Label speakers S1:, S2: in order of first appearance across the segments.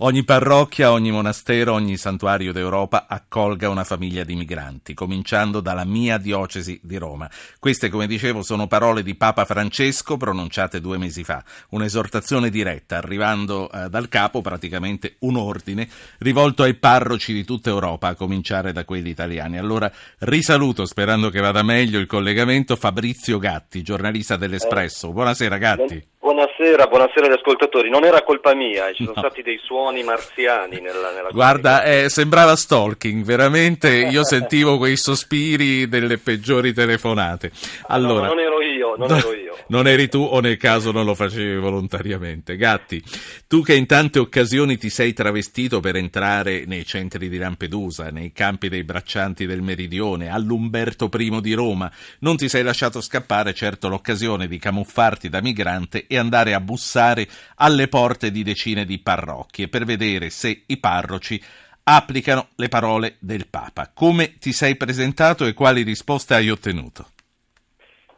S1: Ogni parrocchia, ogni monastero, ogni santuario d'Europa accolga una famiglia di migranti, cominciando dalla mia diocesi di Roma. Queste, come dicevo, sono parole di Papa Francesco pronunciate due mesi fa, un'esortazione diretta, arrivando eh, dal capo praticamente un ordine rivolto ai parroci di tutta Europa, a cominciare da quelli italiani. Allora risaluto, sperando che vada meglio il collegamento, Fabrizio Gatti, giornalista dell'Espresso. Buonasera Gatti.
S2: Buonasera, buonasera agli ascoltatori. Non era colpa mia, ci sono no. stati dei suoni marziani nella, nella
S1: Guarda, eh, sembrava stalking, veramente io sentivo quei sospiri delle peggiori telefonate.
S2: Allora, no, non ero io, non ero io.
S1: Non eri tu o nel caso non lo facevi volontariamente. Gatti, tu che in tante occasioni ti sei travestito per entrare nei centri di Lampedusa, nei campi dei braccianti del Meridione, all'Umberto I di Roma, non ti sei lasciato scappare certo l'occasione di camuffarti da migrante e andare a bussare alle porte di decine di parrocchie per vedere se i parroci applicano le parole del Papa. Come ti sei presentato e quali risposte hai ottenuto?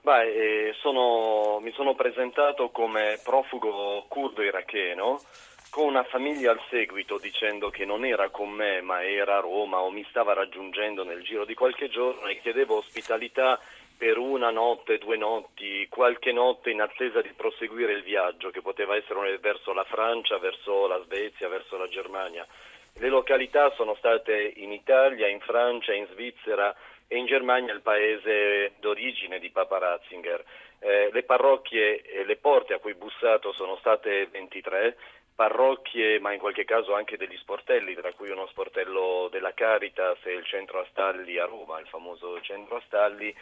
S2: Beh, eh, sono, mi sono presentato come profugo curdo iracheno con una famiglia al seguito dicendo che non era con me ma era a Roma o mi stava raggiungendo nel giro di qualche giorno e chiedevo ospitalità per una notte, due notti, qualche notte in attesa di proseguire il viaggio che poteva essere verso la Francia, verso la Svezia, verso la Germania. Le località sono state in Italia, in Francia, in Svizzera e in Germania il paese d'origine di Papa Ratzinger. Eh, le parrocchie e le porte a cui bussato sono state 23, parrocchie ma in qualche caso anche degli sportelli, tra cui uno sportello della Caritas e il centro Astalli a Roma, il famoso centro Astalli,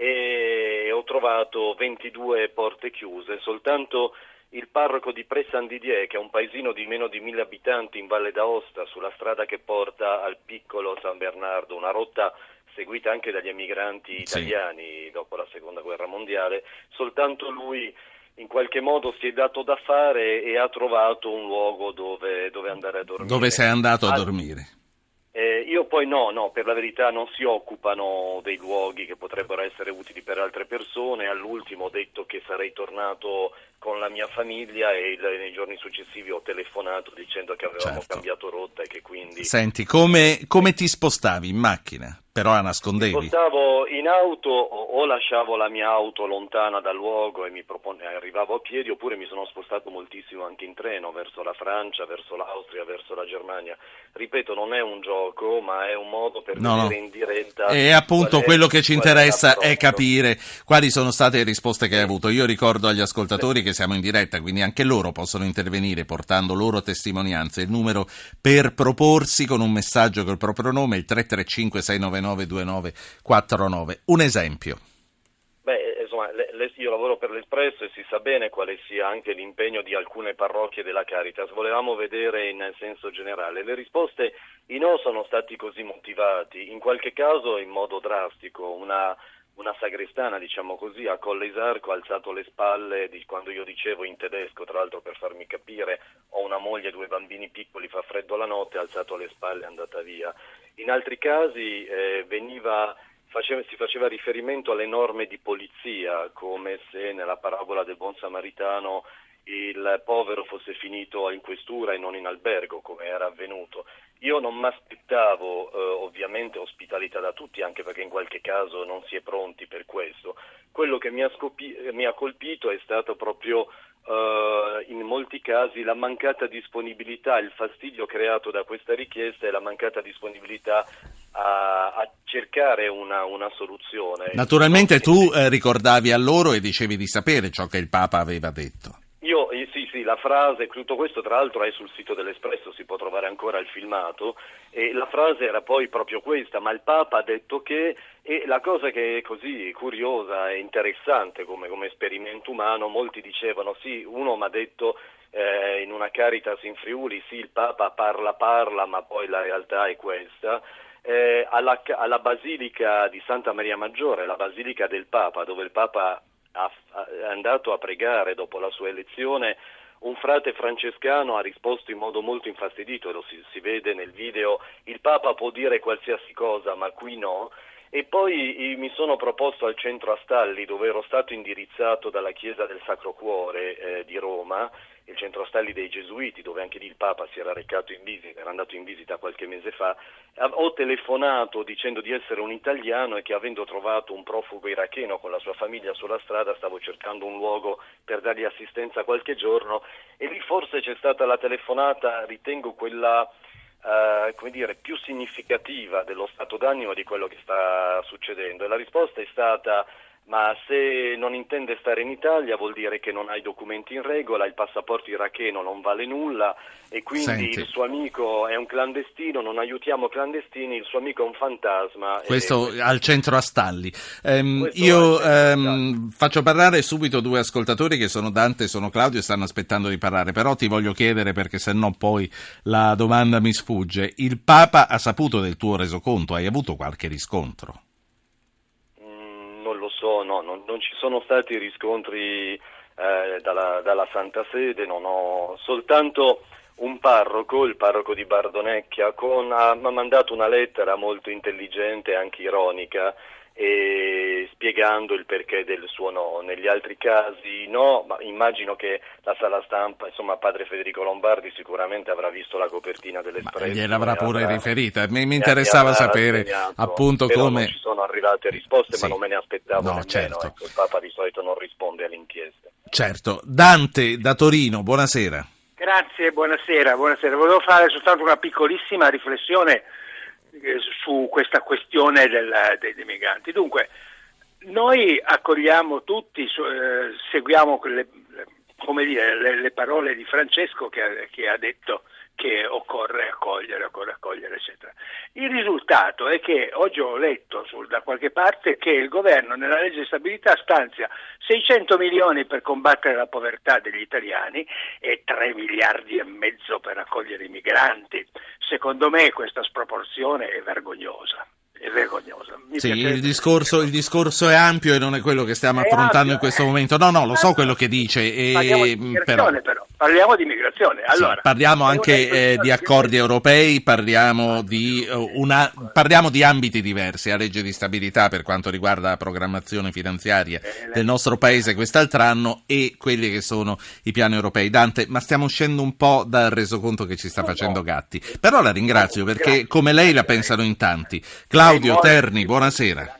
S2: e ho trovato 22 porte chiuse, soltanto il parroco di Pre San Didier, che è un paesino di meno di mille abitanti in Valle d'Aosta, sulla strada che porta al piccolo San Bernardo, una rotta seguita anche dagli emigranti italiani sì. dopo la seconda guerra mondiale, soltanto lui in qualche modo si è dato da fare e ha trovato un luogo dove, dove andare a dormire.
S1: Dove sei andato a dormire?
S2: Eh, io poi no, no, per la verità non si occupano dei luoghi che potrebbero essere utili per altre persone. All'ultimo ho detto che sarei tornato con la mia famiglia e nei giorni successivi ho telefonato dicendo che avevamo certo. cambiato rotta e che quindi...
S1: Senti, come, come ti spostavi in macchina? Però la nascondevi?
S2: Mi spostavo in auto o lasciavo la mia auto lontana dal luogo e mi propone, arrivavo a piedi oppure mi sono spostato moltissimo anche in treno verso la Francia, verso l'Austria, verso la Germania. Ripeto, non è un gioco ma è un modo per no, vedere no. in diretta.
S1: E appunto quello che ci interessa è capire quali sono state le risposte che hai avuto. Io ricordo agli ascoltatori che siamo in diretta, quindi anche loro possono intervenire portando loro testimonianze. Il numero per proporsi con un messaggio col proprio nome è il 335 699 2949. Un esempio.
S2: Beh, insomma, io lavoro per l'Espresso e si sa bene quale sia anche l'impegno di alcune parrocchie della Caritas. Volevamo vedere in senso generale. Le risposte i no sono stati così motivati, in qualche caso in modo drastico. Una, una sagrestana, diciamo così, a Colle Isarco ha alzato le spalle di quando io dicevo in tedesco, tra l'altro per farmi capire, ho una moglie e due bambini piccoli, fa freddo la notte, ha alzato le spalle e è andata via. In altri casi eh, veniva Faceva, si faceva riferimento alle norme di polizia, come se nella parabola del buon samaritano il povero fosse finito in questura e non in albergo, come era avvenuto. Io non mi aspettavo eh, ovviamente ospitalità da tutti, anche perché in qualche caso non si è pronti per questo. Quello che mi ha, scopi- mi ha colpito è stato proprio eh, in molti casi la mancata disponibilità, il fastidio creato da questa richiesta e la mancata disponibilità a, a cercare una, una, soluzione.
S1: Naturalmente tu eh, ricordavi a loro e dicevi di sapere ciò che il Papa aveva detto.
S2: Sì, la frase, tutto questo tra l'altro è sul sito dell'Espresso, si può trovare ancora il filmato, e la frase era poi proprio questa, ma il Papa ha detto che, e la cosa che è così curiosa e interessante come, come esperimento umano, molti dicevano sì, uno mi ha detto eh, in una Caritas in Friuli, sì, il Papa parla parla, ma poi la realtà è questa, eh, alla, alla, Basilica di Santa Maria Maggiore, la Basilica del Papa, dove il Papa è andato a pregare dopo la sua elezione, un frate francescano ha risposto in modo molto infastidito, lo si, si vede nel video, il Papa può dire qualsiasi cosa, ma qui no. E poi mi sono proposto al centro Astalli, dove ero stato indirizzato dalla Chiesa del Sacro Cuore eh, di Roma, il centro stalli dei Gesuiti, dove anche lì il Papa si era recato in visita, era andato in visita qualche mese fa, ho telefonato dicendo di essere un italiano e che avendo trovato un profugo iracheno con la sua famiglia sulla strada stavo cercando un luogo per dargli assistenza qualche giorno e lì forse c'è stata la telefonata, ritengo quella Uh, come dire, più significativa dello stato d'animo di quello che sta succedendo. E la risposta è stata ma se non intende stare in Italia vuol dire che non ha i documenti in regola, il passaporto iracheno non vale nulla e quindi Senti. il suo amico è un clandestino, non aiutiamo clandestini, il suo amico è un fantasma.
S1: Questo e... al centro a Stalli. Um, io um, faccio parlare subito due ascoltatori che sono Dante e sono Claudio e stanno aspettando di parlare, però ti voglio chiedere perché se no poi la domanda mi sfugge. Il Papa ha saputo del tuo resoconto, hai avuto qualche riscontro?
S2: No, non, non, ci sono stati riscontri eh, dalla, dalla, Santa Sede, non ho soltanto un parroco, il parroco di Bardonecchia, con, ha, ha mandato una lettera molto intelligente e anche ironica e spiegando il perché del suo no. Negli altri casi no, ma immagino che la sala stampa, insomma padre Federico Lombardi sicuramente avrà visto la copertina dell'Espresso.
S1: gliel'avrà pure avrà, riferita, mi, mi interessava sapere appunto come...
S2: Non ci sono arrivate risposte sì. ma non me ne aspettavo no, nemmeno, certo. ecco, il Papa di solito non risponde alle inchieste.
S1: Certo, Dante da Torino, buonasera.
S3: Grazie, buonasera, buonasera. Volevo fare soltanto una piccolissima riflessione su questa questione del, dei, dei, migranti. Dunque, noi accogliamo tutti, eh, seguiamo quelle, dire, le, le, parole di Francesco che, che ha detto che occorre accogliere, occorre accogliere, eccetera. Il risultato è che oggi ho letto su, da qualche parte che il governo nella legge di stabilità stanzia 600 milioni per combattere la povertà degli italiani e 3 miliardi e mezzo per accogliere i migranti. Secondo me questa sproporzione è vergognosa
S1: sì, il discorso, il discorso, è ampio e non è quello che stiamo è affrontando ampio, in questo eh. momento. No, no, lo so quello che dice. E...
S3: Però... però. Parliamo di migrazione. Allora,
S1: sì, parliamo anche eh, di accordi europei, parliamo di, uh, una, parliamo di, ambiti diversi. La legge di stabilità per quanto riguarda la programmazione finanziaria eh, del nostro paese quest'altro anno e quelli che sono i piani europei. Dante, ma stiamo uscendo un po' dal resoconto che ci sta facendo Gatti. Però la ringrazio perché come lei la pensano in tanti. Claudio Terni, buonasera.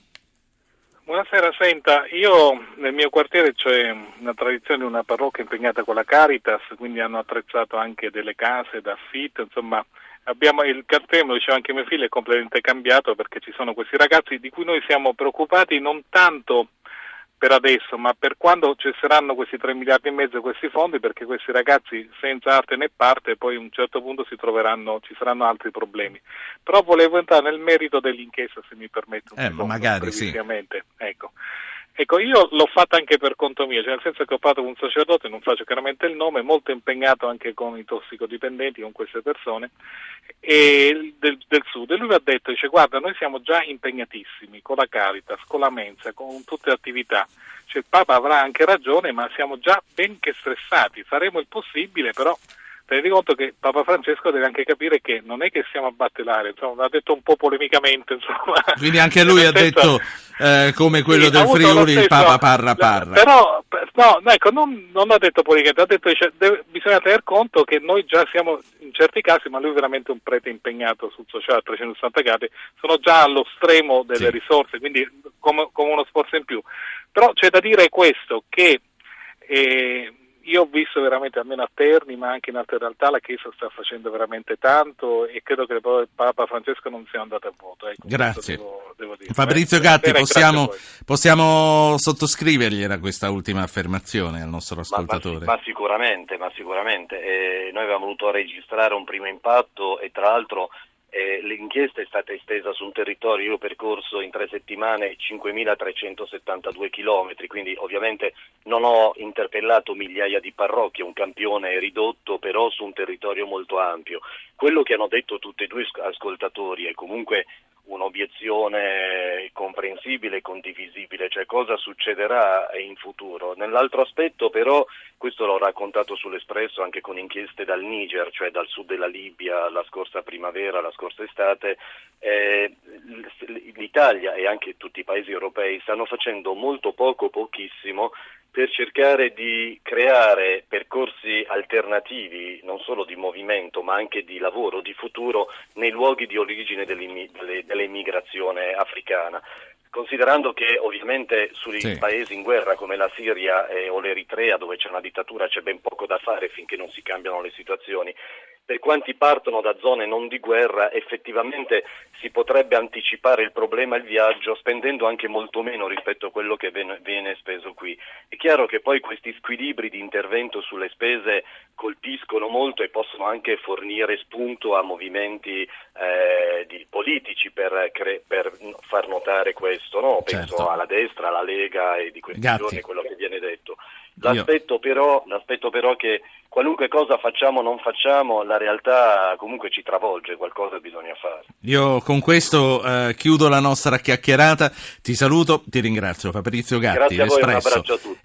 S4: Buonasera, senta, io nel mio quartiere c'è una tradizione di una parrocchia impegnata con la Caritas, quindi hanno attrezzato anche delle case da affitto, insomma abbiamo il quartiere, lo diceva anche mio figlio, è completamente cambiato perché ci sono questi ragazzi di cui noi siamo preoccupati non tanto per adesso, ma per quando ci saranno questi 3 miliardi e mezzo questi fondi, perché questi ragazzi senza arte né parte poi a un certo punto si troveranno, ci saranno altri problemi. Però volevo entrare nel merito dell'inchiesta, se mi permette. Un
S1: eh, magari sì.
S4: Ecco. Ecco, io l'ho fatta anche per conto mio, cioè nel senso che ho parlato con un sacerdote, non faccio chiaramente il nome, molto impegnato anche con i tossicodipendenti, con queste persone del, del, sud. E lui mi ha detto, dice, guarda, noi siamo già impegnatissimi con la Caritas, con la Mensa, con tutte le attività. Cioè, il Papa avrà anche ragione, ma siamo già ben che stressati, faremo il possibile, però rendi conto che Papa Francesco deve anche capire che non è che siamo a battelare, insomma, l'ha detto un po' polemicamente. Insomma.
S1: Quindi anche lui ha detto, eh, come quello sì, del Friuli, stesso, il Papa parra parra.
S4: Però, no, ecco, non, non ha detto polemicamente, ha detto deve, bisogna tener conto che noi già siamo, in certi casi, ma lui è veramente un prete impegnato sul sociale a 360 gradi, sono già allo stremo delle sì. risorse, quindi come, come, uno sforzo in più. Però c'è da dire questo, che... Eh, io ho visto veramente, almeno a Terni, ma anche in altre realtà, la Chiesa sta facendo veramente tanto e credo che il Papa Francesco non sia andato a vuoto. Ecco,
S1: grazie. Devo, devo Fabrizio eh, Gatti, possiamo, possiamo sottoscrivergliela questa ultima affermazione al nostro ascoltatore?
S2: Ma, ma, ma sicuramente, ma sicuramente. Eh, noi avevamo voluto registrare un primo impatto e tra l'altro eh, l'inchiesta è stata estesa su un territorio, io ho percorso in tre settimane 5.372 km, quindi ovviamente non ho interpellato migliaia di parrocchie, un campione ridotto, però su un territorio molto ampio. Quello che hanno detto tutti e due ascoltatori è comunque un'obiezione comprensibile e condivisibile, cioè cosa succederà in futuro. Nell'altro aspetto però, questo l'ho raccontato sull'Espresso anche con inchieste dal Niger, cioè dal sud della Libia la scorsa primavera, la scorsa estate, eh, l'Italia e anche tutti i paesi europei stanno facendo molto poco, pochissimo per cercare di creare percorsi alternativi, non solo di movimento, ma anche di lavoro, di futuro, nei luoghi di origine dell'immigrazione africana. Considerando che ovviamente sui sì. paesi in guerra come la Siria eh, o l'Eritrea, dove c'è una dittatura, c'è ben poco da fare finché non si cambiano le situazioni, per quanti partono da zone non di guerra, effettivamente si potrebbe anticipare il problema il viaggio spendendo anche molto meno rispetto a quello che viene speso qui. È chiaro che poi questi squilibri di intervento sulle spese colpiscono molto e possono anche fornire spunto a movimenti eh, politici per, cre- per, far notare questo. No? Penso certo. alla destra, alla Lega e di questi Gatti. giorni quello che viene detto. L'aspetto però, l'aspetto però che qualunque cosa facciamo o non facciamo, la realtà comunque ci travolge, qualcosa bisogna fare.
S1: Io con questo eh, chiudo la nostra chiacchierata, ti saluto, ti ringrazio Fabrizio Gatti,
S2: Grazie a voi, un abbraccio a tutti.